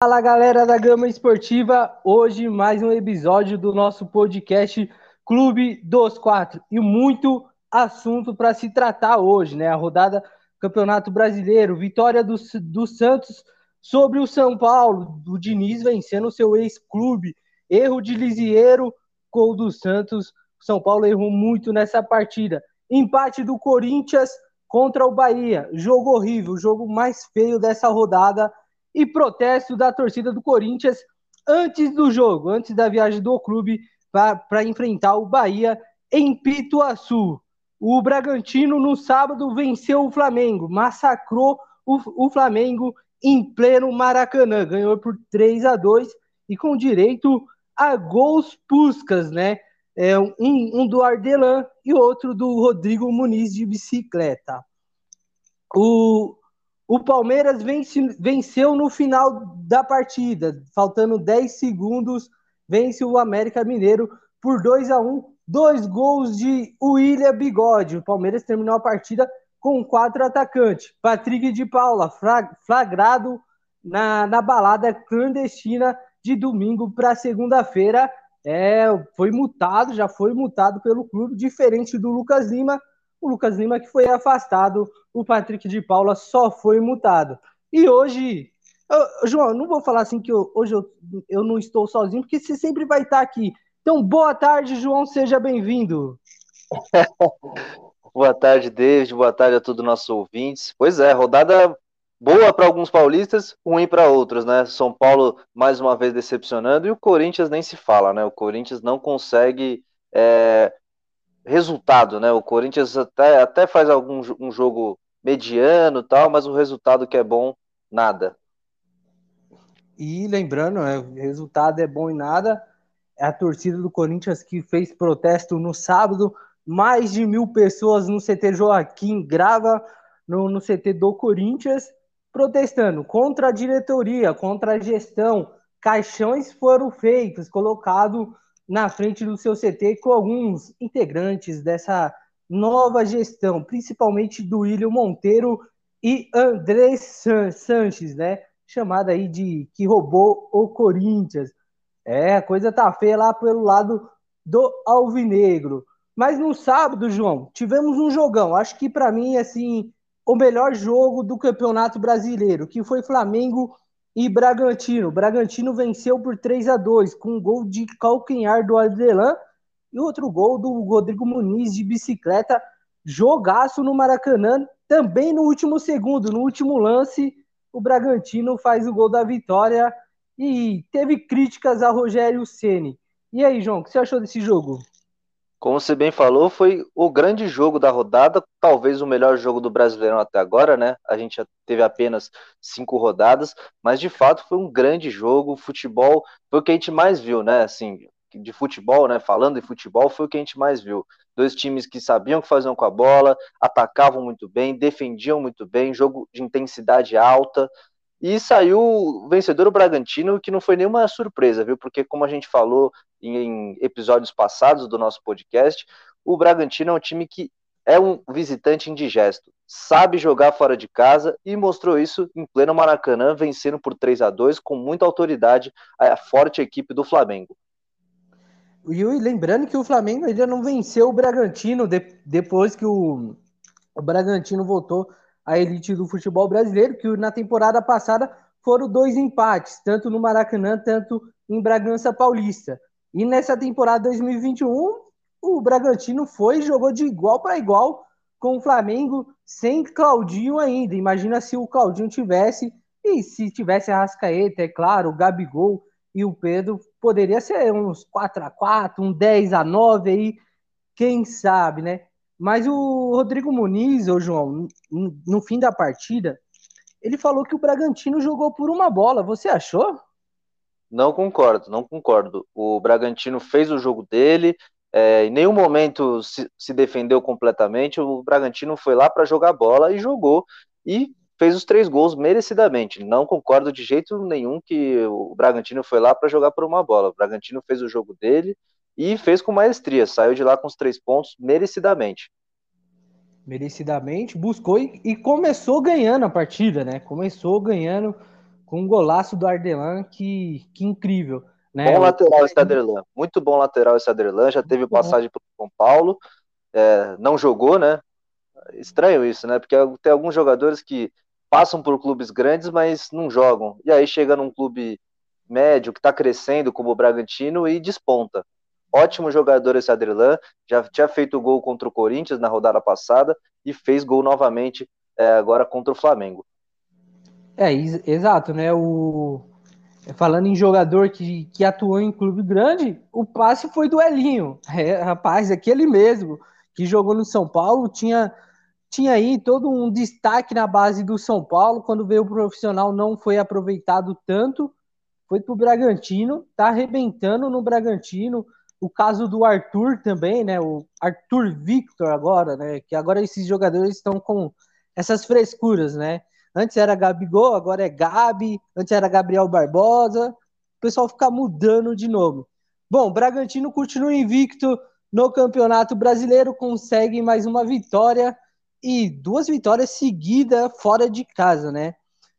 Fala galera da Gama Esportiva, hoje mais um episódio do nosso podcast Clube dos Quatro. E muito assunto para se tratar hoje, né? A rodada Campeonato Brasileiro, vitória do, do Santos sobre o São Paulo, o Diniz vencendo seu ex-clube, erro de Lisieiro, gol do Santos, São Paulo errou muito nessa partida, empate do Corinthians contra o Bahia, jogo horrível, jogo mais feio dessa rodada e protesto da torcida do Corinthians antes do jogo, antes da viagem do clube para enfrentar o Bahia em Pituaçu. O Bragantino no sábado venceu o Flamengo, massacrou o, o Flamengo em pleno Maracanã, ganhou por 3 a 2 e com direito a gols puscas, né? É, um, um do Ardelan e outro do Rodrigo Muniz de bicicleta. O, o Palmeiras vence, venceu no final da partida, faltando 10 segundos, vence o América Mineiro por 2 a 1 dois gols de William Bigode. O Palmeiras terminou a partida com quatro atacantes. Patrick de Paula, flagrado na, na balada clandestina de domingo para segunda-feira. É, foi multado, já foi multado pelo clube, diferente do Lucas Lima, o Lucas Lima que foi afastado, o Patrick de Paula só foi multado. E hoje, eu, João, não vou falar assim que eu, hoje eu, eu não estou sozinho, porque você sempre vai estar aqui. Então, boa tarde, João, seja bem-vindo. boa tarde, David, boa tarde a todos os nossos ouvintes. Pois é, rodada boa para alguns paulistas, ruim para outros, né? São Paulo mais uma vez decepcionando e o Corinthians nem se fala, né? O Corinthians não consegue é, resultado, né? O Corinthians até, até faz algum um jogo mediano tal, mas o resultado que é bom, nada. E lembrando, o resultado é bom e nada. É a torcida do Corinthians que fez protesto no sábado. Mais de mil pessoas no CT Joaquim Grava, no, no CT do Corinthians, protestando contra a diretoria, contra a gestão. Caixões foram feitos, colocados na frente do seu CT com alguns integrantes dessa nova gestão, principalmente do William Monteiro e André Sanches, né? Chamada aí de que roubou o Corinthians. É, a coisa tá feia lá pelo lado do Alvinegro. Mas no sábado, João, tivemos um jogão. Acho que para mim, assim, o melhor jogo do Campeonato Brasileiro, que foi Flamengo e Bragantino. Bragantino venceu por 3 a 2 com um gol de calcanhar do Adelan e outro gol do Rodrigo Muniz de bicicleta. Jogaço no Maracanã, também no último segundo, no último lance, o Bragantino faz o gol da vitória e teve críticas a Rogério Ceni. E aí, João, o que você achou desse jogo? Como você bem falou, foi o grande jogo da rodada, talvez o melhor jogo do Brasileirão até agora, né? A gente já teve apenas cinco rodadas, mas de fato foi um grande jogo. Futebol foi o que a gente mais viu, né? Assim, de futebol, né? Falando de futebol, foi o que a gente mais viu. Dois times que sabiam o que faziam com a bola, atacavam muito bem, defendiam muito bem, jogo de intensidade alta. E saiu o vencedor o Bragantino, que não foi nenhuma surpresa, viu? Porque, como a gente falou em episódios passados do nosso podcast, o Bragantino é um time que é um visitante indigesto, sabe jogar fora de casa e mostrou isso em pleno Maracanã, vencendo por 3 a 2 com muita autoridade a forte equipe do Flamengo. E lembrando que o Flamengo ainda não venceu o Bragantino de, depois que o, o Bragantino voltou à elite do futebol brasileiro, que na temporada passada foram dois empates, tanto no Maracanã, tanto em Bragança Paulista. E nessa temporada 2021, o Bragantino foi e jogou de igual para igual com o Flamengo, sem Claudinho ainda. Imagina se o Claudinho tivesse, e se tivesse a Rascaeta, é claro, o Gabigol e o Pedro, poderia ser uns 4 a 4 um 10 a 9 aí, quem sabe, né? Mas o Rodrigo Muniz, ô João, no fim da partida, ele falou que o Bragantino jogou por uma bola. Você achou? Não concordo, não concordo. O Bragantino fez o jogo dele, é, em nenhum momento se, se, defendeu completamente. O Bragantino foi lá para jogar bola e jogou e fez os três gols merecidamente. Não concordo de jeito nenhum que o Bragantino foi lá para jogar por uma bola. O Bragantino fez o jogo dele e fez com maestria, saiu de lá com os três pontos merecidamente. Merecidamente, buscou e, e começou ganhando a partida, né? Começou ganhando com um golaço do Ardelan, que, que incrível. Né? Bom lateral esse Aderlan, muito bom lateral esse Aderlan, já teve passagem para São Paulo, é, não jogou, né? Estranho isso, né? Porque tem alguns jogadores que passam por clubes grandes, mas não jogam. E aí chega num clube médio que está crescendo, como o Bragantino, e desponta. Ótimo jogador esse Adrilan, já tinha feito gol contra o Corinthians na rodada passada e fez gol novamente é, agora contra o Flamengo. É, exato, né? O... Falando em jogador que, que atuou em clube grande, o passe foi do Elinho. É, rapaz, aquele mesmo, que jogou no São Paulo, tinha tinha aí todo um destaque na base do São Paulo, quando veio o profissional não foi aproveitado tanto, foi para o Bragantino, tá arrebentando no Bragantino, o caso do Arthur também, né, o Arthur Victor agora, né, que agora esses jogadores estão com essas frescuras, né, antes era Gabigol, agora é Gabi, antes era Gabriel Barbosa, o pessoal fica mudando de novo. Bom, Bragantino continua invicto no Campeonato Brasileiro, consegue mais uma vitória, e duas vitórias seguidas fora de casa, né?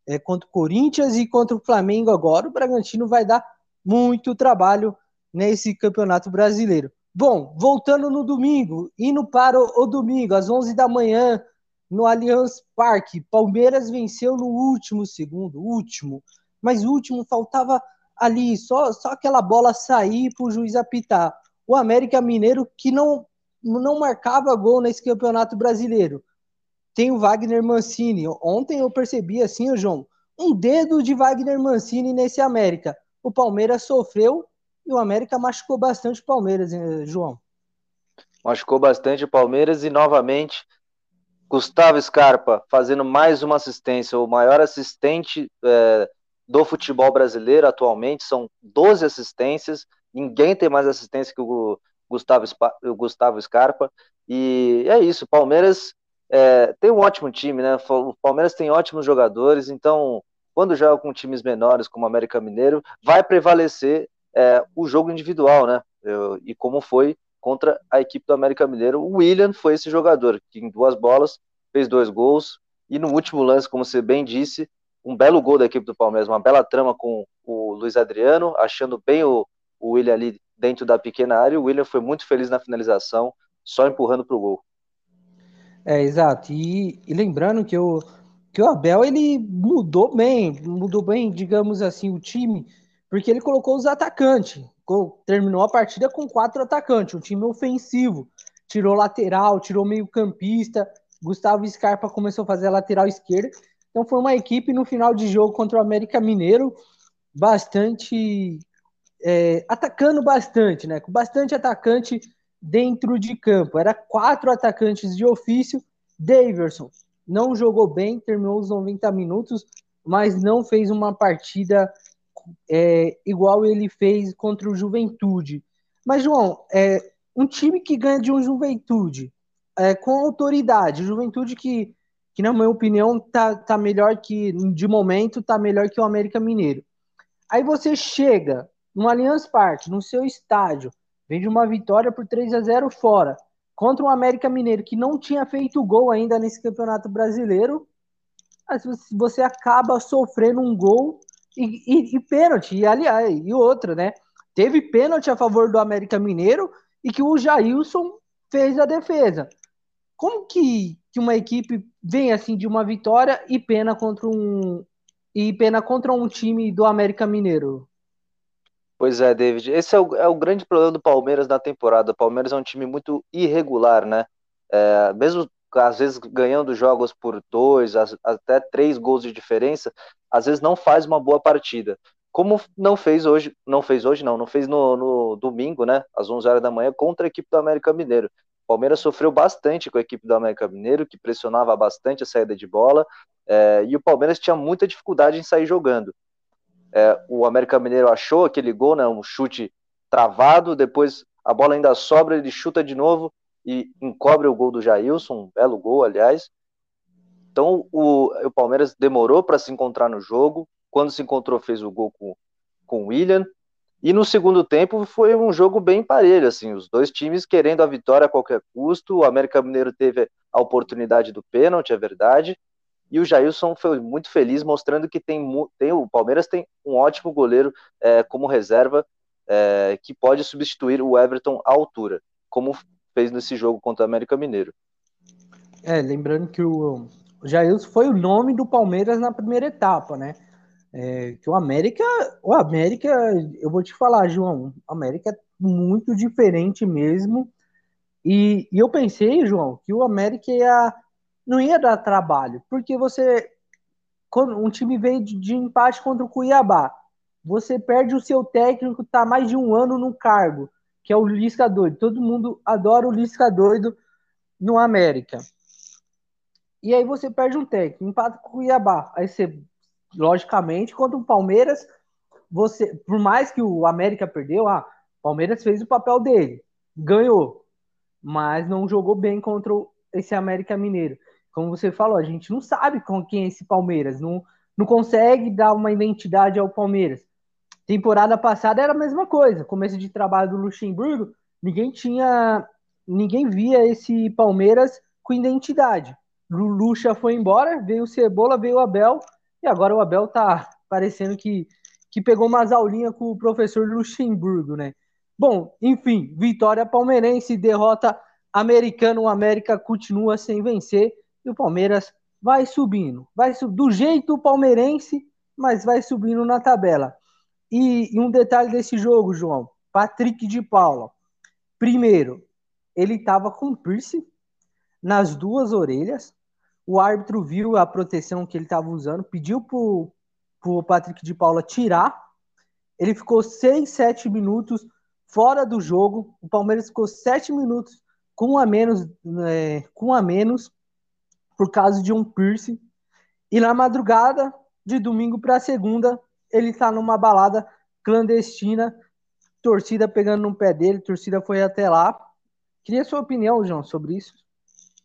É, contra o Corinthians e contra o Flamengo agora. O Bragantino vai dar muito trabalho nesse campeonato brasileiro. Bom, voltando no domingo, indo para o, o domingo, às 11 da manhã, no Allianz Parque. Palmeiras venceu no último segundo, último, mas último faltava ali, só, só aquela bola sair para o juiz apitar. O América Mineiro, que não, não marcava gol nesse campeonato brasileiro, tem o Wagner Mancini. Ontem eu percebi assim, João, um dedo de Wagner Mancini nesse América. O Palmeiras sofreu e o América machucou bastante o Palmeiras, João. Machucou bastante o Palmeiras e novamente Gustavo Scarpa fazendo mais uma assistência, o maior assistente é, do futebol brasileiro atualmente, são 12 assistências, ninguém tem mais assistência que o Gustavo, o Gustavo Scarpa, e é isso, Palmeiras é, tem um ótimo time, né? O Palmeiras tem ótimos jogadores, então quando joga com times menores como o América Mineiro, vai prevalecer é, o jogo individual, né? Eu, e como foi contra a equipe do América Mineiro, o William foi esse jogador que em duas bolas fez dois gols e no último lance, como você bem disse, um belo gol da equipe do Palmeiras, uma bela trama com o Luiz Adriano, achando bem o, o William ali dentro da pequena área. O William foi muito feliz na finalização, só empurrando para o gol. É, exato. E, e, lembrando que que o Abel ele mudou bem, mudou bem, digamos assim, o time, porque ele colocou os atacantes. Terminou a partida com quatro atacantes, um time ofensivo. Tirou lateral, tirou meio-campista. Gustavo Scarpa começou a fazer a lateral esquerda. Então foi uma equipe no final de jogo contra o América Mineiro bastante é, atacando bastante, né? Com bastante atacante dentro de campo. Era quatro atacantes de ofício. Daverson não jogou bem, terminou os 90 minutos, mas não fez uma partida é, igual ele fez contra o Juventude. Mas, João, é, um time que ganha de um Juventude é, com autoridade, Juventude que, que, na minha opinião, tá, tá melhor que, de momento, tá melhor que o América Mineiro. Aí você chega no Allianz Parque, no seu estádio, Vem de uma vitória por 3 a 0 fora. Contra o América Mineiro, que não tinha feito gol ainda nesse Campeonato Brasileiro. Você acaba sofrendo um gol e, e, e pênalti. E, aliás, e outra, né? Teve pênalti a favor do América Mineiro e que o Jailson fez a defesa. Como que, que uma equipe vem assim de uma vitória e pena contra um e pena contra um time do América Mineiro? Pois é, David. Esse é o, é o grande problema do Palmeiras na temporada. O Palmeiras é um time muito irregular, né? É, mesmo às vezes ganhando jogos por dois, até três gols de diferença, às vezes não faz uma boa partida. Como não fez hoje, não fez hoje não, não fez no, no domingo, né, às 11 horas da manhã, contra a equipe do América Mineiro. O Palmeiras sofreu bastante com a equipe do América Mineiro, que pressionava bastante a saída de bola, é, e o Palmeiras tinha muita dificuldade em sair jogando. É, o América Mineiro achou aquele gol, né, um chute travado, depois a bola ainda sobra, ele chuta de novo e encobre o gol do Jailson, um belo gol, aliás. Então o, o Palmeiras demorou para se encontrar no jogo, quando se encontrou fez o gol com, com o William, e no segundo tempo foi um jogo bem parelho, assim, os dois times querendo a vitória a qualquer custo, o América Mineiro teve a oportunidade do pênalti, é verdade, E o Jailson foi muito feliz, mostrando que tem, tem o Palmeiras tem um ótimo goleiro é, como reserva é, que pode substituir o Everton à altura, como fez nesse jogo contra o América Mineiro. É, lembrando que o, Jailson foi o nome do Palmeiras na primeira etapa, né? É, que o América, o América, eu vou te falar, João, o América é muito diferente mesmo. E, e eu pensei, João, que o América ia, não ia dar trabalho, porque você, quando um time veio de, de empate contra o Cuiabá, você perde o seu técnico, tá mais de um ano no cargo, que é o Lisca doido. Todo mundo adora o Lisca doido no América. E aí você perde um técnico, empata com o Cuiabá. Aí você, logicamente, contra o Palmeiras, você, por mais que o América perdeu, ah, o Palmeiras fez o papel dele, ganhou, mas não jogou bem contra esse América Mineiro. Como você falou, a gente não sabe com quem é esse Palmeiras, não, não consegue dar uma identidade ao Palmeiras. Temporada passada era a mesma coisa, começo de trabalho do Luxemburgo, ninguém tinha, ninguém via esse Palmeiras com identidade. Lucha foi embora, veio o Cebola, veio o Abel, e agora o Abel tá parecendo que, que pegou umas aulinhas com o professor Luxemburgo, né? Bom, enfim, vitória palmeirense, derrota americana, o América continua sem vencer e o Palmeiras vai subindo, vai do jeito palmeirense, mas vai subindo na tabela. E, e um detalhe desse jogo, João, Patrick de Paula. Primeiro, ele estava com piercing nas duas orelhas, o árbitro viu a proteção que ele estava usando, pediu pro, pro Patrick de Paula tirar. Ele ficou 6, 7 minutos fora do jogo. O Palmeiras ficou 7 minutos com a menos, é, com a menos por causa de um piercing. E na madrugada, de domingo para segunda, ele está numa balada clandestina, torcida pegando no pé dele, torcida foi até lá. Queria sua opinião, João, sobre isso.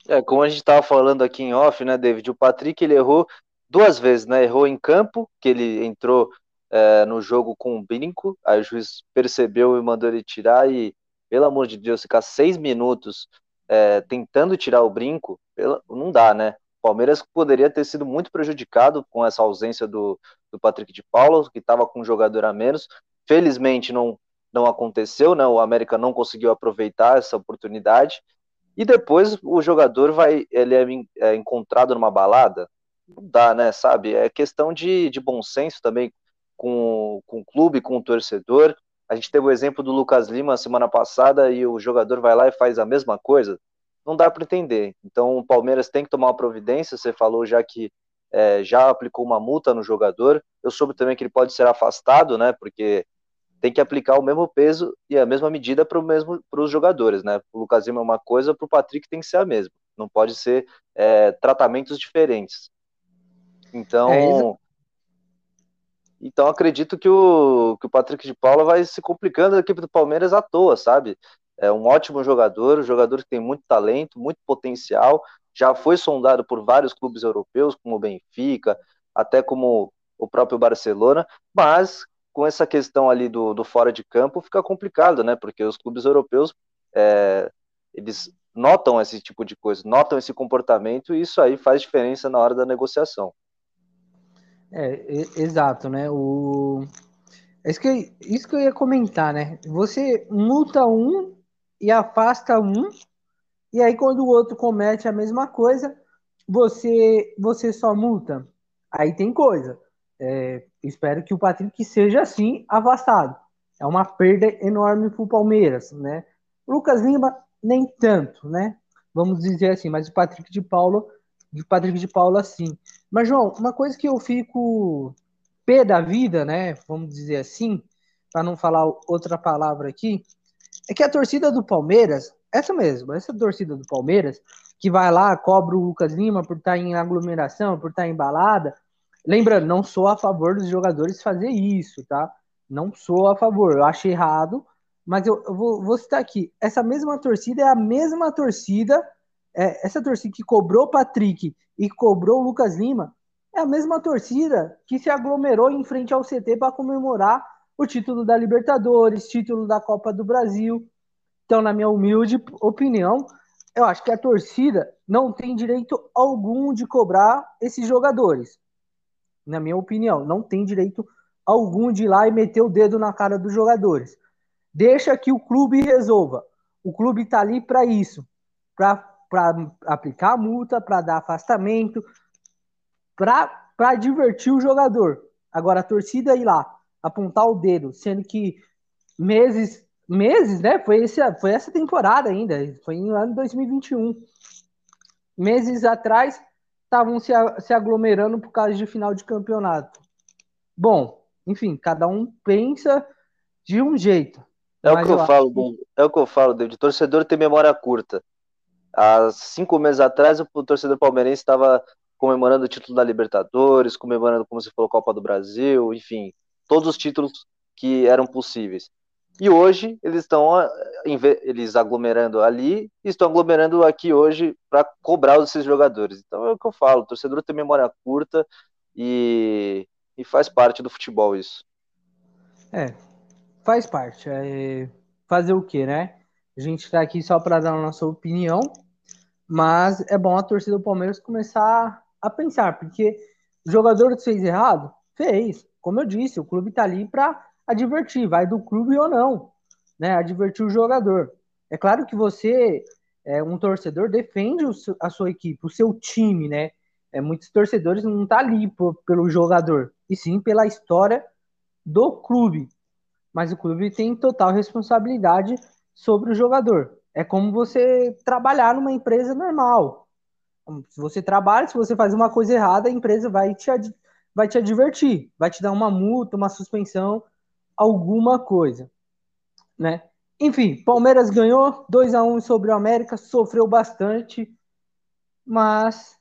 É, como a gente estava falando aqui em off, né, David? O Patrick ele errou duas vezes, né? Errou em campo, que ele entrou é, no jogo com um brinco, aí o juiz percebeu e mandou ele tirar, e, pelo amor de Deus, ficar seis minutos é, tentando tirar o brinco, não dá, né? Palmeiras poderia ter sido muito prejudicado com essa ausência do, do Patrick de Paulo, que estava com um jogador a menos. Felizmente não, não aconteceu, né? O América não conseguiu aproveitar essa oportunidade. E depois o jogador vai, ele é, é encontrado numa balada, não dá, né, sabe? É questão de, de bom senso também com, com o clube, com o torcedor. A gente teve o exemplo do Lucas Lima semana passada e o jogador vai lá e faz a mesma coisa. Não dá para entender. Então o Palmeiras tem que tomar uma providência. Você falou já que é, já aplicou uma multa no jogador. Eu soube também que ele pode ser afastado, né? Porque tem que aplicar o mesmo peso e a mesma medida para mesmo para os jogadores, né? O Lucas Lima é uma coisa, para o Patrick tem que ser a mesma. Não pode ser é, tratamentos diferentes. Então, é então acredito que o, que o Patrick de Paula vai se complicando a equipe do Palmeiras à toa, sabe? É um ótimo jogador, um jogador que tem muito talento, muito potencial, já foi sondado por vários clubes europeus, como o Benfica, até como o próprio Barcelona, mas com essa questão ali do, do fora de campo fica complicado, né? Porque os clubes europeus é, eles notam esse tipo de coisa, notam esse comportamento e isso aí faz diferença na hora da negociação. É, exato, né? O... É isso, que, isso que eu ia comentar, né? Você multa um e afasta um, e aí quando o outro comete a mesma coisa, você, você só multa. Aí tem coisa. É, espero que o Patrick seja assim afastado. É uma perda enorme para o Palmeiras, né? Lucas Lima nem tanto, né? Vamos dizer assim, mas o Patrick de Paulo, o Patrick de Paulo assim. Mas João, uma coisa que eu fico pé da vida, né? Vamos dizer assim, para não falar outra palavra aqui, é que a torcida do Palmeiras, essa mesmo, essa torcida do Palmeiras, que vai lá, cobra o Lucas Lima por estar em aglomeração, por estar em balada, Lembrando, não sou a favor dos jogadores fazer isso, tá? Não sou a favor, eu acho errado, mas eu, eu vou, vou, citar aqui. Essa mesma torcida é a mesma torcida, é, essa torcida que cobrou o Patrick e cobrou o Lucas Lima, é a mesma torcida que se aglomerou em frente ao CT para comemorar o título da Libertadores, título da Copa do Brasil. Então, na minha humilde opinião, eu acho que a torcida não tem direito algum de cobrar esses jogadores. Na minha opinião, não tem direito algum de ir lá e meter o dedo na cara dos jogadores. Deixa que o clube resolva. O clube está ali para isso, para aplicar multa, para dar afastamento, para divertir o jogador. Agora a torcida ir lá apontar o dedo, sendo que meses meses, né? Foi, esse, foi essa temporada ainda, foi em ano 2021. Meses atrás, estavam se, se aglomerando por causa de final de campeonato. Bom, enfim, cada um pensa de um jeito. É o que eu, eu falo, é o que eu falo, David. Torcedor tem memória curta. Há cinco meses atrás, o torcedor palmeirense estava comemorando o título da Libertadores, comemorando, como você falou, Copa do Brasil, enfim, todos os títulos que eram possíveis. E hoje eles estão eles aglomerando ali estão aglomerando aqui hoje para cobrar esses jogadores. Então é o que eu falo, o torcedor tem memória curta e, e faz parte do futebol isso. É, faz parte. É fazer o que, né? A gente está aqui só para dar a nossa opinião, mas é bom a torcida do Palmeiras começar a pensar, porque o jogador fez errado? Fez. Como eu disse, o clube está ali para advertir, vai do clube ou não, né? Advertir o jogador. É claro que você, é, um torcedor, defende a sua equipe, o seu time, né? É, muitos torcedores não tá ali por, pelo jogador, e sim pela história do clube. Mas o clube tem total responsabilidade sobre o jogador. É como você trabalhar numa empresa normal. Se você trabalha, se você faz uma coisa errada, a empresa vai te, vai te advertir, vai te dar uma multa, uma suspensão, alguma coisa, né? Enfim, Palmeiras ganhou 2 a 1 sobre o América, sofreu bastante, mas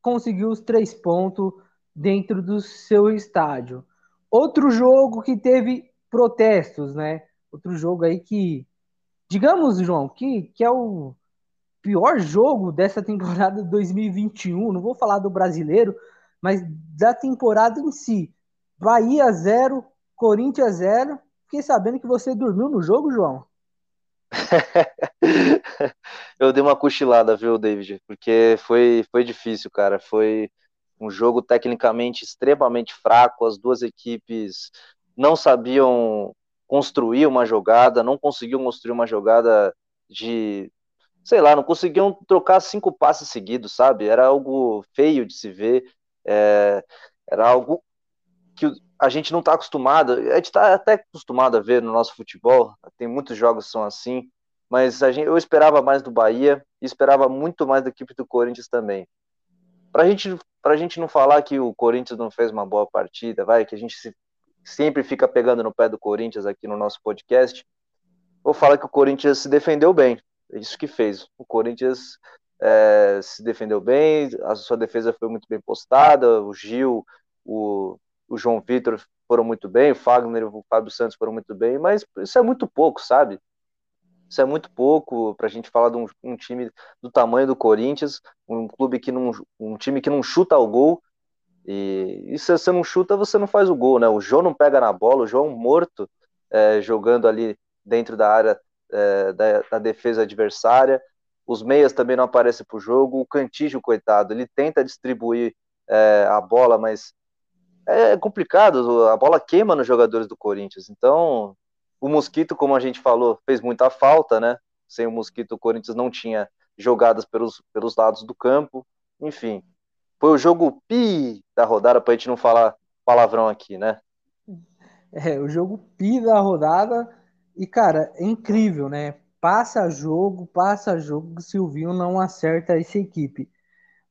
conseguiu os três pontos dentro do seu estádio. Outro jogo que teve protestos, né? Outro jogo aí que, digamos, João, que, que é o pior jogo dessa temporada 2021. Não vou falar do brasileiro, mas da temporada em si. Bahia 0, Corinthians 0. Fiquei sabendo que você dormiu no jogo, João. eu dei uma cochilada, viu, David? Porque foi, foi difícil, cara. Foi um jogo tecnicamente extremamente fraco. As duas equipes não sabiam construir uma jogada, não conseguiam construir uma jogada de. Sei lá, não conseguiam trocar cinco passes seguidos, sabe? Era algo feio de se ver. É, era algo que a gente não está acostumado, a gente está até acostumado a ver no nosso futebol, tem muitos jogos que são assim, mas gente, eu esperava mais do Bahia e esperava muito mais da equipe do Corinthians também. Para gente, a gente não falar que o Corinthians não fez uma boa partida, vai, que a gente se, sempre fica pegando no pé do Corinthians aqui no nosso podcast, vou falar que o Corinthians se defendeu bem, é isso que fez. O Corinthians é, se defendeu bem, a sua defesa foi muito bem postada, o Gil, o o João Vitor foram muito bem, o Fagner e o Fábio Santos foram muito bem, mas isso é muito pouco, sabe? Isso é muito pouco para a gente falar de um, um, time do tamanho do Corinthians, um clube que não, um time que não chuta o gol. E, e se você não chuta, você não faz o gol, né? O João não pega na bola, o João morto é, jogando ali dentro da área é, da, da, defesa adversária. Os meias também não aparecem para o jogo. O Cantígio, coitado, ele tenta distribuir é, a bola, mas é complicado, a bola queima nos jogadores do Corinthians. Então, o Mosquito, como a gente falou, fez muita falta, né? Sem o Mosquito, o Corinthians não tinha jogadas pelos, pelos lados do campo. Enfim, foi o jogo pi da rodada, para a gente não falar palavrão aqui, né? É, o jogo pi da rodada. E, cara, é incrível, né? Passa jogo, passa jogo, o Silvinho não acerta essa equipe.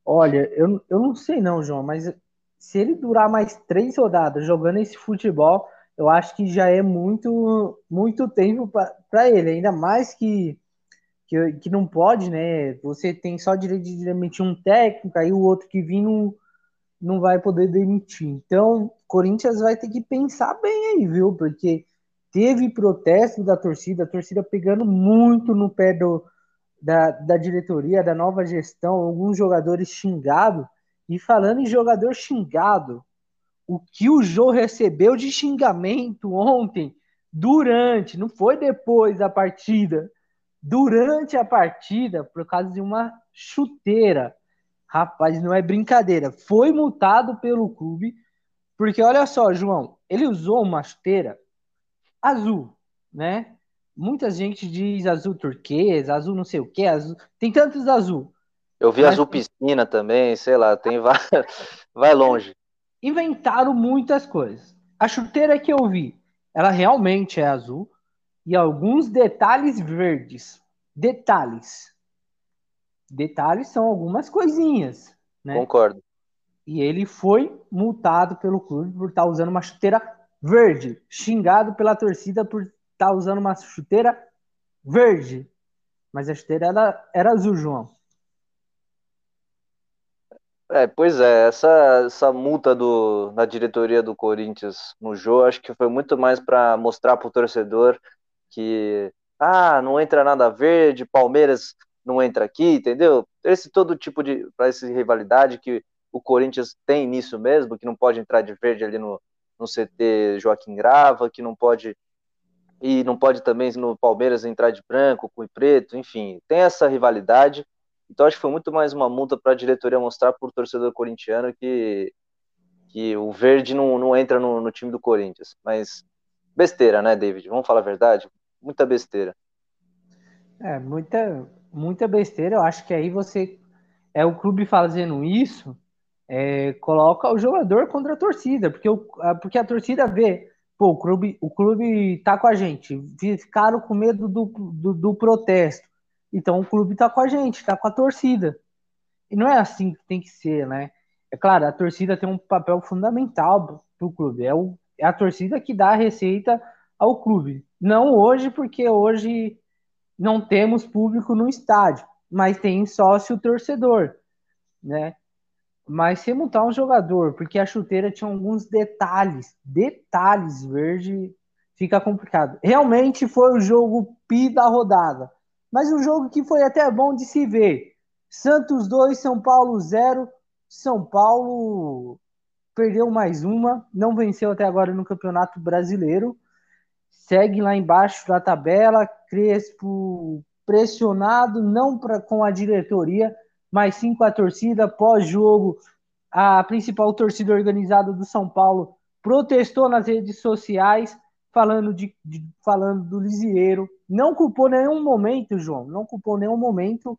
Olha, eu, eu não sei não, João, mas se ele durar mais três rodadas jogando esse futebol, eu acho que já é muito, muito tempo para ele, ainda mais que, que, que, não pode, né? Você tem só direito de demitir um técnico, aí o outro que vir não, não vai poder demitir. Então, Corinthians vai ter que pensar bem aí, viu? Porque teve protesto da torcida, a torcida pegando muito no pé do, da, da diretoria, da nova gestão, alguns jogadores xingados. E falando em jogador xingado, o que o Jô recebeu de xingamento ontem, durante, não foi depois da partida, durante a partida por causa de uma chuteira. Rapaz, não é brincadeira. Foi multado pelo clube, porque olha só, João, ele usou uma chuteira azul, né? Muita gente diz azul turquesa, azul não sei o que, azul. Tem tantos azul. Eu vi Mas... azul piscina também, sei lá, tem vai, vai longe. Inventaram muitas coisas. A chuteira que eu vi, ela realmente é azul e alguns detalhes verdes. Detalhes. Detalhes são algumas coisinhas, né? Concordo. E ele foi multado pelo clube por estar usando uma chuteira verde, xingado pela torcida por estar usando uma chuteira verde. Mas a chuteira era, era azul, João. É, pois é, essa, essa multa do, da diretoria do Corinthians no jogo, acho que foi muito mais para mostrar para o torcedor que, ah, não entra nada verde, Palmeiras não entra aqui, entendeu? Esse todo tipo de, para essa rivalidade que o Corinthians tem nisso mesmo, que não pode entrar de verde ali no, no CT Joaquim Grava, que não pode e não pode também no Palmeiras entrar de branco, com preto, enfim, tem essa rivalidade então acho que foi muito mais uma multa para a diretoria mostrar para o torcedor corintiano que, que o verde não, não entra no, no, time do Corinthians. Mas besteira, né, David? Vamos falar a verdade? Muita besteira. É, muita, muita besteira. Eu acho que aí você é o clube fazendo isso, é, coloca o jogador contra a torcida, porque, o, porque a torcida vê, pô, o clube, o clube tá com a gente, ficaram com medo do, do, do protesto. Então o clube está com a gente, está com a torcida. E não é assim que tem que ser, né? É claro, a torcida tem um papel fundamental para o clube. É, o, é a torcida que dá a receita ao clube. Não hoje, porque hoje não temos público no estádio, mas tem sócio torcedor, né? Mas se montar um jogador, porque a chuteira tinha alguns detalhes, detalhes verde, fica complicado. Realmente foi o jogo pi da rodada mas um jogo que foi até bom de se ver. Santos 2, São Paulo 0. São Paulo perdeu mais uma, não venceu até agora no Campeonato Brasileiro. Segue lá embaixo da tabela, Crespo pressionado, não pra, com a diretoria, mas sim com a torcida. Pós-jogo, a principal torcida organizada do São Paulo protestou nas redes sociais, falando, de, de falando do Lisieiro, não culpou nenhum momento, João, não culpou nenhum momento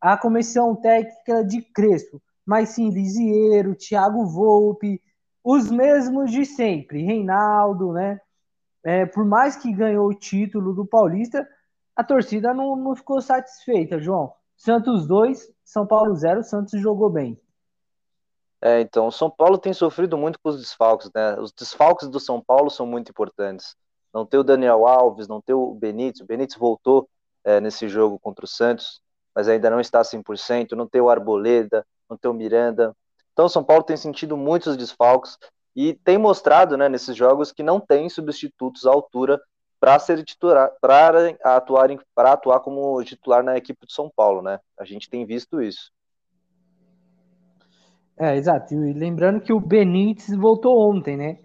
a comissão técnica de Crespo, mas sim Lisieiro, Thiago Volpe, os mesmos de sempre, Reinaldo, né? É, por mais que ganhou o título do Paulista, a torcida não, não ficou satisfeita, João. Santos 2, São Paulo 0, Santos jogou bem. É, então, o São Paulo tem sofrido muito com os desfalques, né? Os desfalques do São Paulo são muito importantes não ter o Daniel Alves, não ter o Benítez, o Benítez voltou é, nesse jogo contra o Santos, mas ainda não está 100%, não ter o Arboleda, não ter o Miranda. Então o São Paulo tem sentido muitos desfalques e tem mostrado né, nesses jogos que não tem substitutos à altura para ser titular, para atuar, para atuar como titular na equipe de São Paulo, né? A gente tem visto isso. É, exato. E lembrando que o Benítez voltou ontem, né?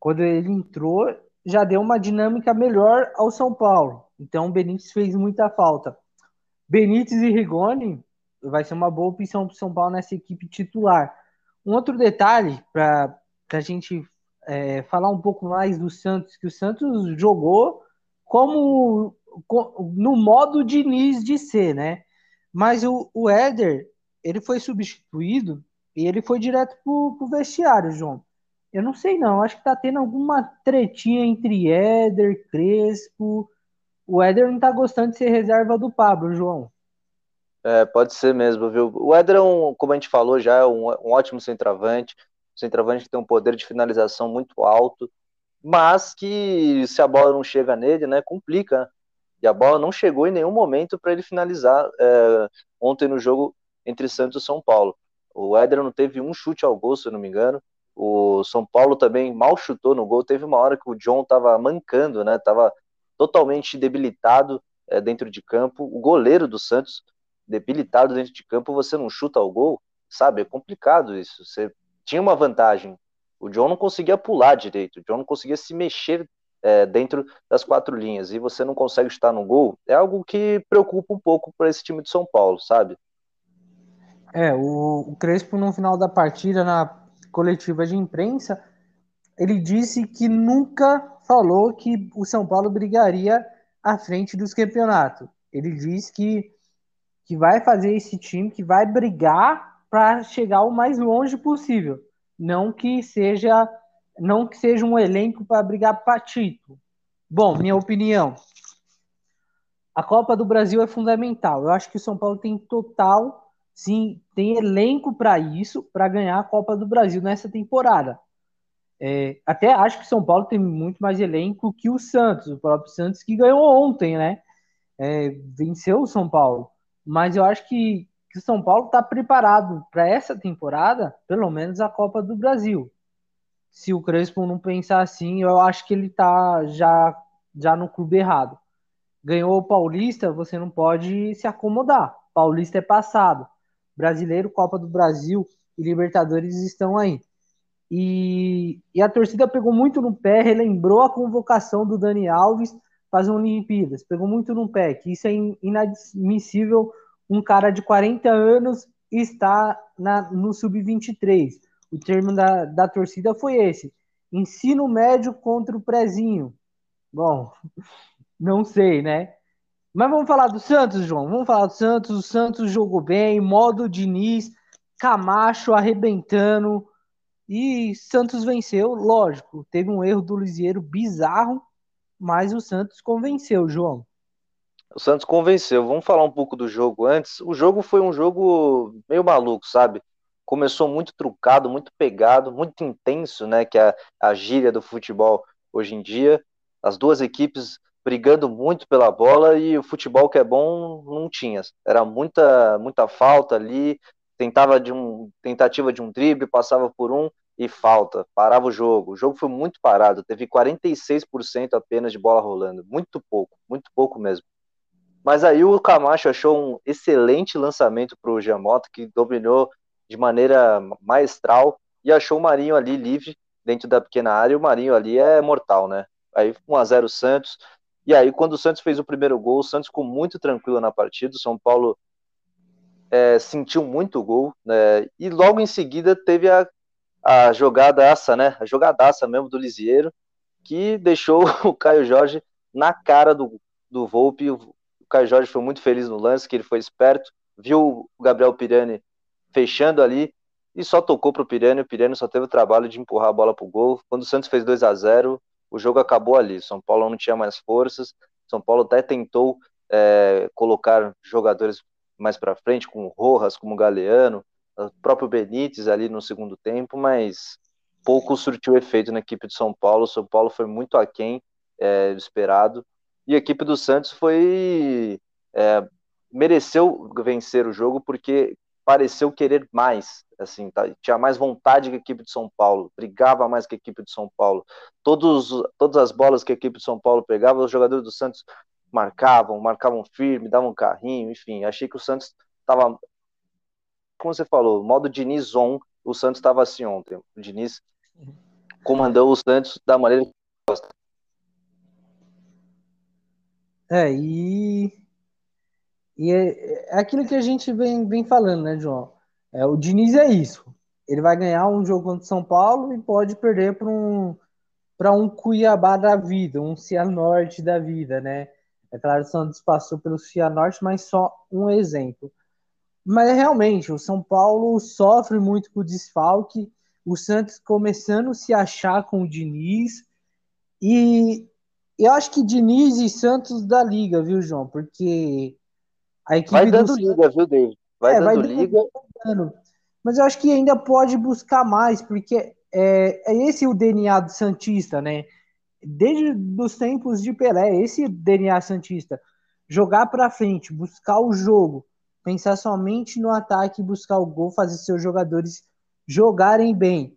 Quando ele entrou, já deu uma dinâmica melhor ao São Paulo. Então o Benítez fez muita falta. Benítez e Rigoni vai ser uma boa opção para o São Paulo nessa equipe titular. Um outro detalhe para a gente é, falar um pouco mais do Santos, que o Santos jogou como no modo Diniz de ser, né? Mas o, o Éder, ele foi substituído e ele foi direto para o vestiário, João. Eu não sei não, acho que tá tendo alguma tretinha entre Éder, Crespo. O Éder não tá gostando de ser reserva do Pablo, João. É, pode ser mesmo, viu? O Éder é um, como a gente falou já, é um, um ótimo centroavante, centroavante que tem um poder de finalização muito alto, mas que se a bola não chega nele, né, complica. E a bola não chegou em nenhum momento para ele finalizar é, ontem no jogo entre Santos e São Paulo. O Éder não teve um chute ao gol, se eu não me engano. O São Paulo também mal chutou no gol. Teve uma hora que o John estava mancando, né? Tava totalmente debilitado é, dentro de campo. O goleiro do Santos, debilitado dentro de campo, você não chuta o gol, sabe? É complicado isso. Você tinha uma vantagem. O John não conseguia pular direito, o John não conseguia se mexer é, dentro das quatro linhas e você não consegue estar no gol, é algo que preocupa um pouco para esse time de São Paulo, sabe? É, o, o Crespo no final da partida, na coletiva de imprensa, ele disse que nunca falou que o São Paulo brigaria à frente dos campeonatos. Ele disse que, que vai fazer esse time, que vai brigar para chegar o mais longe possível. Não que seja não que seja um elenco para brigar para título. Bom, minha opinião. A Copa do Brasil é fundamental. Eu acho que o São Paulo tem total, sim, tem elenco para isso, para ganhar a Copa do Brasil nessa temporada. É, até acho que o São Paulo tem muito mais elenco que o Santos, o próprio Santos que ganhou ontem, né? É, venceu o São Paulo. Mas eu acho que, que o São Paulo está preparado para essa temporada, pelo menos a Copa do Brasil se o Crespo não pensar assim, eu acho que ele tá já, já no clube errado. Ganhou o Paulista, você não pode se acomodar. Paulista é passado. Brasileiro, Copa do Brasil e Libertadores estão aí. E, e a torcida pegou muito no pé, relembrou a convocação do Dani Alves para as Olimpíadas. Pegou muito no pé, que isso é inadmissível um cara de 40 anos estar na, no Sub-23 o termo da, da torcida foi esse: ensino médio contra o prezinho. Bom, não sei, né? Mas vamos falar do Santos, João. Vamos falar do Santos. O Santos jogou bem, modo Diniz, Camacho arrebentando. E Santos venceu, lógico. Teve um erro do Lisieiro bizarro, mas o Santos convenceu, João. O Santos convenceu. Vamos falar um pouco do jogo antes. O jogo foi um jogo meio maluco, sabe? começou muito trucado, muito pegado, muito intenso, né? Que é a gíria do futebol hoje em dia. As duas equipes brigando muito pela bola e o futebol que é bom não tinha. Era muita muita falta ali, tentava de um tentativa de um drible, passava por um e falta, parava o jogo. O jogo foi muito parado, teve 46% apenas de bola rolando, muito pouco, muito pouco mesmo. Mas aí o Camacho achou um excelente lançamento para o Giamotto, que dominou de maneira maestral e achou o Marinho ali livre dentro da pequena área. E o Marinho ali é mortal, né? Aí 1 a 0 Santos. E aí quando o Santos fez o primeiro gol, o Santos ficou muito tranquilo na partida. O São Paulo é, sentiu muito o gol, né? E logo em seguida teve a, a jogadaça, né? A jogadaça mesmo do Lisieiro, que deixou o Caio Jorge na cara do, do Volpe. Caio Jorge foi muito feliz no lance, que ele foi esperto, viu o Gabriel Pirani fechando ali e só tocou para o Pirani. O Pirani só teve o trabalho de empurrar a bola para o gol. Quando o Santos fez 2 a 0 o jogo acabou ali. São Paulo não tinha mais forças. São Paulo até tentou é, colocar jogadores mais para frente, como Rojas, como Galeano, o próprio Benítez ali no segundo tempo, mas pouco surtiu efeito na equipe de São Paulo. O São Paulo foi muito aquém é, do esperado. E a equipe do Santos foi. É, mereceu vencer o jogo porque pareceu querer mais, assim, tá? tinha mais vontade que a equipe de São Paulo, brigava mais que a equipe de São Paulo. Todos, todas as bolas que a equipe de São Paulo pegava, os jogadores do Santos marcavam, marcavam firme, davam carrinho, enfim. Achei que o Santos estava, como você falou, modo Diniz on, o Santos estava assim ontem. O Diniz comandou o Santos da maneira que gosta. É, e e é, é aquilo que a gente vem, vem falando, né, João? É, o Diniz é isso. Ele vai ganhar um jogo contra o São Paulo e pode perder para um, um Cuiabá da vida, um Cianorte da vida, né? É claro o Santos passou pelo Cianorte, mas só um exemplo. Mas realmente, o São Paulo sofre muito com o desfalque, o Santos começando a se achar com o Diniz, e eu acho que Diniz e Santos da liga, viu, João? Porque a equipe vai dando do... liga, viu, David? Vai é, dando vai liga. Dando. Mas eu acho que ainda pode buscar mais, porque é, é esse o DNA do Santista, né? Desde os tempos de Pelé, esse DNA Santista. Jogar para frente, buscar o jogo, pensar somente no ataque, buscar o gol, fazer seus jogadores jogarem bem.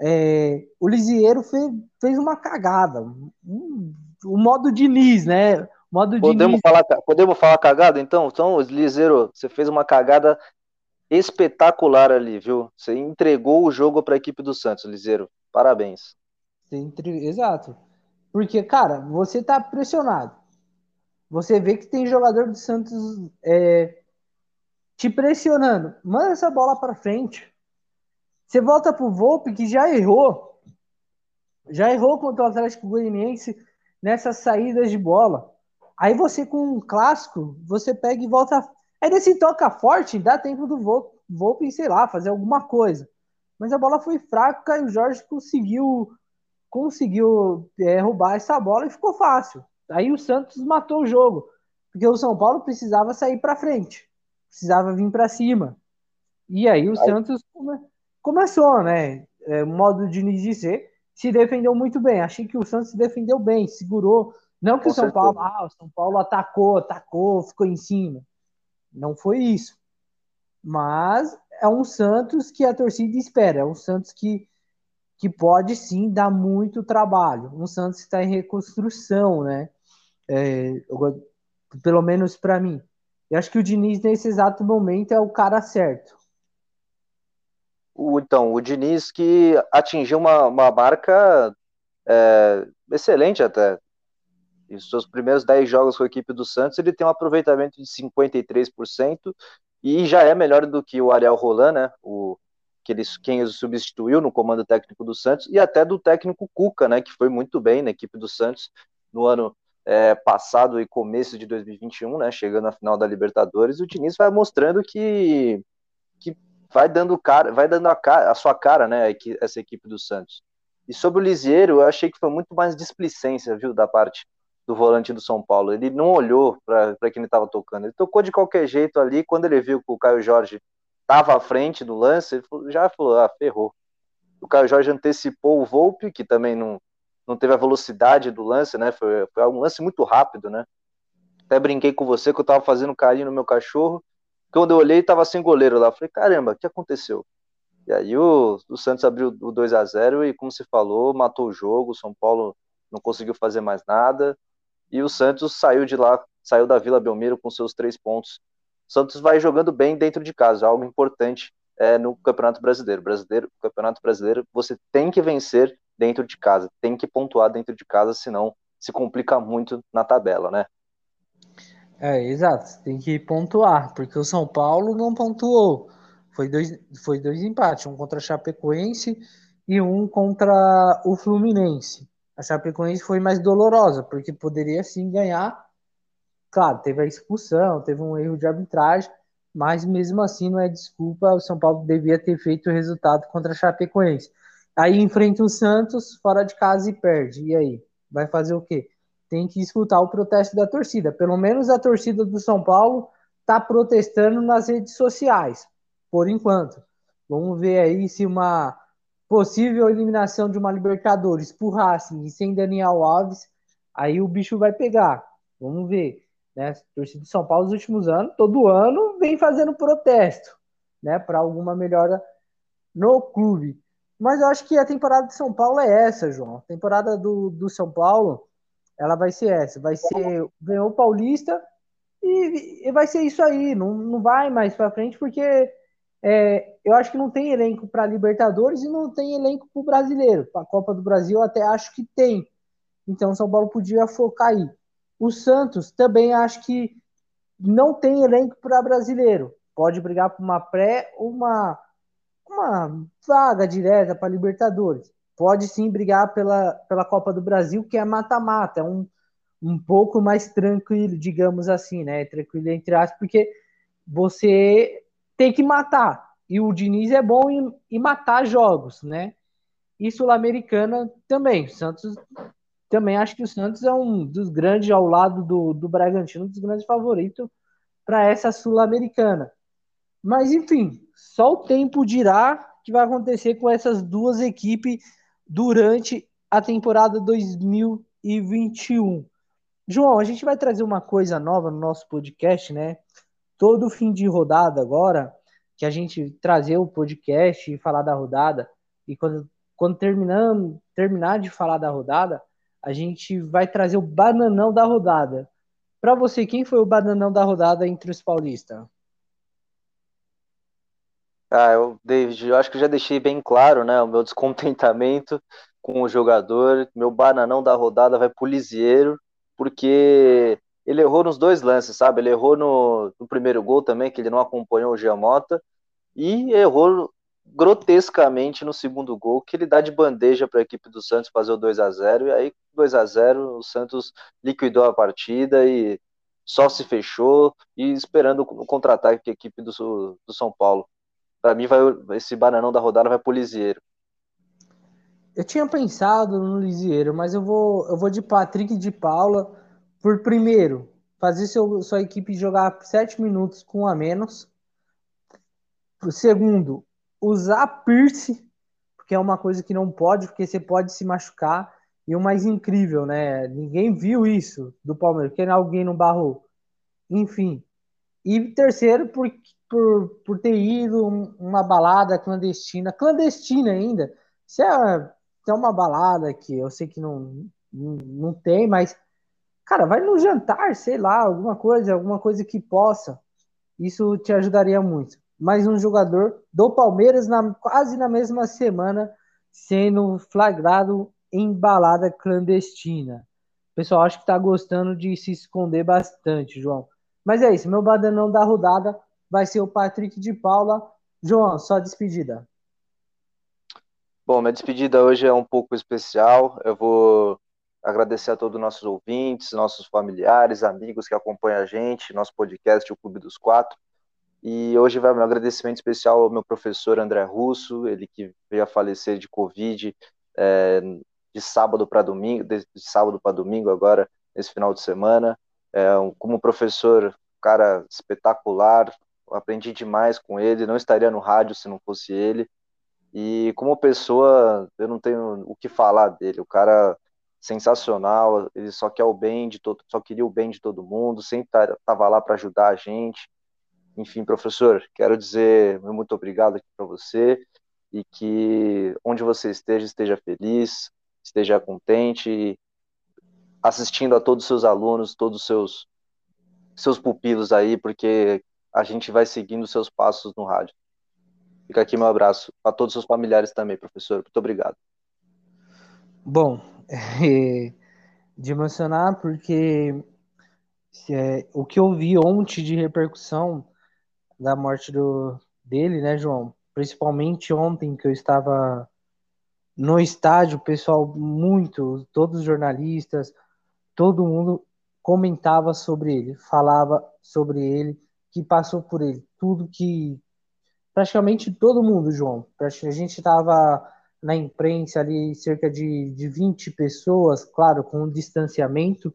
É, o Lisieiro fez, fez uma cagada, um, o modo Diniz, né? Modo podemos, falar, podemos falar cagada, então? Então, Liseiro, você fez uma cagada espetacular ali, viu? Você entregou o jogo para a equipe do Santos, Liseiro. Parabéns. Exato. Porque, cara, você tá pressionado. Você vê que tem jogador do Santos é, te pressionando. Manda essa bola para frente. Você volta pro Volpe, que já errou. Já errou contra o Atlético Goianiense nessas saídas de bola. Aí você, com um clássico, você pega e volta. Aí nesse toca forte, dá tempo do Volpe, Volpe sei lá, fazer alguma coisa. Mas a bola foi fraca e o Jorge conseguiu conseguiu é, roubar essa bola e ficou fácil. Aí o Santos matou o jogo, porque o São Paulo precisava sair para frente, precisava vir para cima. E aí o aí. Santos come, começou, né? É, modo de dizer, se defendeu muito bem. Achei que o Santos se defendeu bem, segurou. Não que Com o São certeza. Paulo, ah, o São Paulo atacou, atacou, ficou em cima. Não foi isso. Mas é um Santos que a torcida espera, é um Santos que que pode sim dar muito trabalho. Um Santos está em reconstrução, né? É, eu, pelo menos para mim. Eu acho que o Diniz, nesse exato momento, é o cara certo. O, então, o Diniz que atingiu uma, uma marca é, excelente até. Em seus primeiros 10 jogos com a equipe do Santos, ele tem um aproveitamento de 53% e já é melhor do que o Ariel Roland, né? O que ele, quem o substituiu no comando técnico do Santos, e até do técnico Cuca, né, que foi muito bem na equipe do Santos no ano é, passado e começo de 2021, né, chegando à final da Libertadores, o Diniz vai mostrando que, que vai dando cara, vai dando a, cara, a sua cara, né, essa equipe do Santos. E sobre o Lisieiro, eu achei que foi muito mais displicência, viu, da parte do volante do São Paulo. Ele não olhou para quem ele estava tocando. Ele tocou de qualquer jeito ali. Quando ele viu que o Caio Jorge estava à frente do lance, ele já falou, ah, ferrou. O Caio Jorge antecipou o Volpe, que também não, não teve a velocidade do lance, né? Foi, foi um lance muito rápido, né? Até brinquei com você que eu tava fazendo carinho no meu cachorro. Quando eu olhei, tava sem goleiro lá. Eu falei, caramba, o que aconteceu? E aí o, o Santos abriu o 2 a 0 e, como se falou, matou o jogo. O São Paulo não conseguiu fazer mais nada. E o Santos saiu de lá, saiu da Vila Belmiro com seus três pontos Santos vai jogando bem dentro de casa, algo importante é, no Campeonato Brasileiro. Brasileiro, Campeonato Brasileiro, você tem que vencer dentro de casa, tem que pontuar dentro de casa, senão se complica muito na tabela, né? É, exato, tem que pontuar, porque o São Paulo não pontuou. Foi dois, foi dois empates, um contra a Chapecoense e um contra o Fluminense. A Chapecoense foi mais dolorosa, porque poderia sim ganhar Claro, teve a expulsão, teve um erro de arbitragem, mas mesmo assim não é desculpa. O São Paulo devia ter feito o resultado contra a Chapecoense. Aí enfrenta o Santos fora de casa e perde. E aí? Vai fazer o quê? Tem que escutar o protesto da torcida. Pelo menos a torcida do São Paulo está protestando nas redes sociais, por enquanto. Vamos ver aí se uma possível eliminação de uma Libertadores por Racing e sem Daniel Alves, aí o bicho vai pegar. Vamos ver. Né? Torcida de São Paulo nos últimos anos, todo ano, vem fazendo protesto né, para alguma melhora no clube. Mas eu acho que a temporada de São Paulo é essa, João. A temporada do, do São Paulo, ela vai ser essa. Vai ser, ganhou o Paulista e, e vai ser isso aí. Não, não vai mais para frente porque é, eu acho que não tem elenco para Libertadores e não tem elenco para o Brasileiro. Para a Copa do Brasil até acho que tem. Então São Paulo podia focar aí. O Santos também acho que não tem elenco para brasileiro. Pode brigar por uma pré uma, uma vaga direta para Libertadores. Pode sim brigar pela, pela Copa do Brasil, que é mata-mata, é um, um pouco mais tranquilo, digamos assim, né? Tranquilo entre aspas, porque você tem que matar. E o Diniz é bom em, em matar jogos, né? E Sul-Americana também. Santos também acho que o Santos é um dos grandes, ao lado do, do Bragantino, um dos grandes favoritos para essa Sul-Americana. Mas, enfim, só o tempo dirá o que vai acontecer com essas duas equipes durante a temporada 2021. João, a gente vai trazer uma coisa nova no nosso podcast, né? Todo fim de rodada agora, que a gente trazer o podcast e falar da rodada, e quando, quando terminamos, terminar de falar da rodada, a gente vai trazer o bananão da rodada. Para você, quem foi o bananão da rodada entre os paulistas? Ah, eu, David, eu acho que já deixei bem claro, né, o meu descontentamento com o jogador. Meu bananão da rodada vai pro Lisieiro, porque ele errou nos dois lances, sabe? Ele errou no, no primeiro gol também, que ele não acompanhou o Giamota, e errou grotescamente no segundo gol, que ele dá de bandeja para a equipe do Santos fazer o 2 a 0 e aí 2 a 0 o Santos liquidou a partida e só se fechou e esperando o contra-ataque da equipe do, do São Paulo. Para mim, vai, esse bananão da rodada vai pro Lisieiro. Eu tinha pensado no Lisieiro, mas eu vou, eu vou de Patrick de Paula por primeiro fazer seu, sua equipe jogar sete minutos com a menos. Segundo, usar Pierce, porque é uma coisa que não pode, porque você pode se machucar. E o mais incrível, né? Ninguém viu isso do Palmeiras, porque alguém não barrou. Enfim. E terceiro, por, por, por ter ido uma balada clandestina, clandestina ainda. Se é, se é uma balada que eu sei que não, não, não tem, mas, cara, vai no jantar, sei lá, alguma coisa, alguma coisa que possa. Isso te ajudaria muito. Mais um jogador do Palmeiras na, quase na mesma semana sendo flagrado em balada clandestina. O pessoal acho que está gostando de se esconder bastante, João. Mas é isso, meu badanão da rodada vai ser o Patrick de Paula. João, só despedida. Bom, minha despedida hoje é um pouco especial. Eu vou agradecer a todos os nossos ouvintes, nossos familiares, amigos que acompanham a gente, nosso podcast, o Clube dos Quatro. E hoje vai meu agradecimento especial ao meu professor André Russo, ele que veio a falecer de Covid é, de sábado para domingo, de sábado para domingo agora, nesse final de semana. É, como professor, cara espetacular, aprendi demais com ele, não estaria no rádio se não fosse ele. E como pessoa, eu não tenho o que falar dele. O cara sensacional, ele só quer o bem de todo, só queria o bem de todo mundo, sempre estava lá para ajudar a gente. Enfim, professor, quero dizer muito obrigado aqui para você e que onde você esteja, esteja feliz, esteja contente, assistindo a todos os seus alunos, todos os seus, seus pupilos aí, porque a gente vai seguindo seus passos no rádio. Fica aqui meu abraço a todos os familiares também, professor. Muito obrigado. Bom, é, de mencionar porque é, o que eu vi ontem de repercussão da morte do, dele, né, João? Principalmente ontem que eu estava no estádio, o pessoal muito, todos os jornalistas, todo mundo comentava sobre ele, falava sobre ele, que passou por ele, tudo que praticamente todo mundo, João. A gente estava na imprensa ali cerca de, de 20 pessoas, claro, com um distanciamento,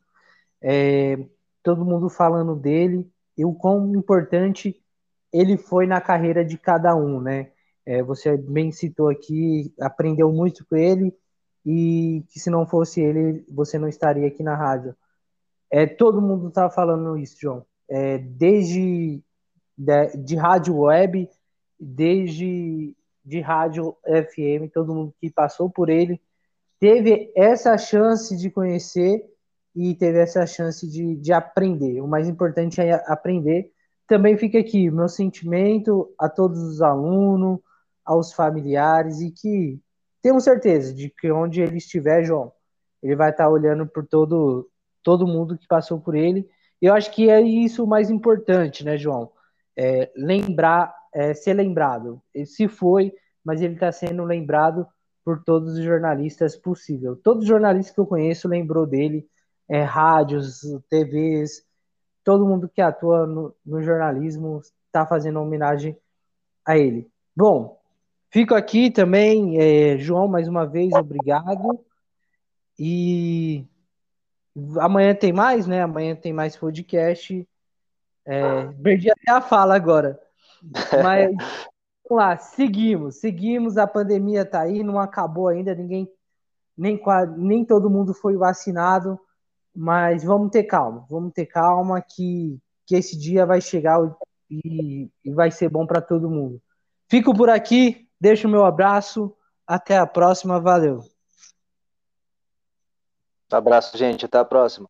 é, todo mundo falando dele e o quão importante ele foi na carreira de cada um, né? É, você bem citou aqui, aprendeu muito com ele e que se não fosse ele, você não estaria aqui na rádio. É, todo mundo está falando isso, João. É, desde de, de, rádio web, desde de rádio FM, todo mundo que passou por ele teve essa chance de conhecer e teve essa chance de, de aprender. O mais importante é aprender. Também fica aqui meu sentimento a todos os alunos, aos familiares e que tenham certeza de que onde ele estiver, João, ele vai estar olhando por todo todo mundo que passou por ele. Eu acho que é isso o mais importante, né, João? É, lembrar, é, ser lembrado. Ele se foi, mas ele está sendo lembrado por todos os jornalistas possível. Todos os jornalistas que eu conheço lembrou dele, é, rádios, TVs, todo mundo que atua no, no jornalismo está fazendo homenagem a ele. Bom, Fico aqui também, é, João, mais uma vez, obrigado. E amanhã tem mais, né? Amanhã tem mais podcast. É, perdi até a fala agora. Mas vamos lá, seguimos, seguimos. A pandemia tá aí, não acabou ainda, ninguém, nem, nem todo mundo foi vacinado. Mas vamos ter calma, vamos ter calma que, que esse dia vai chegar e, e vai ser bom para todo mundo. Fico por aqui, Deixo o meu abraço. Até a próxima. Valeu. Abraço, gente. Até a próxima.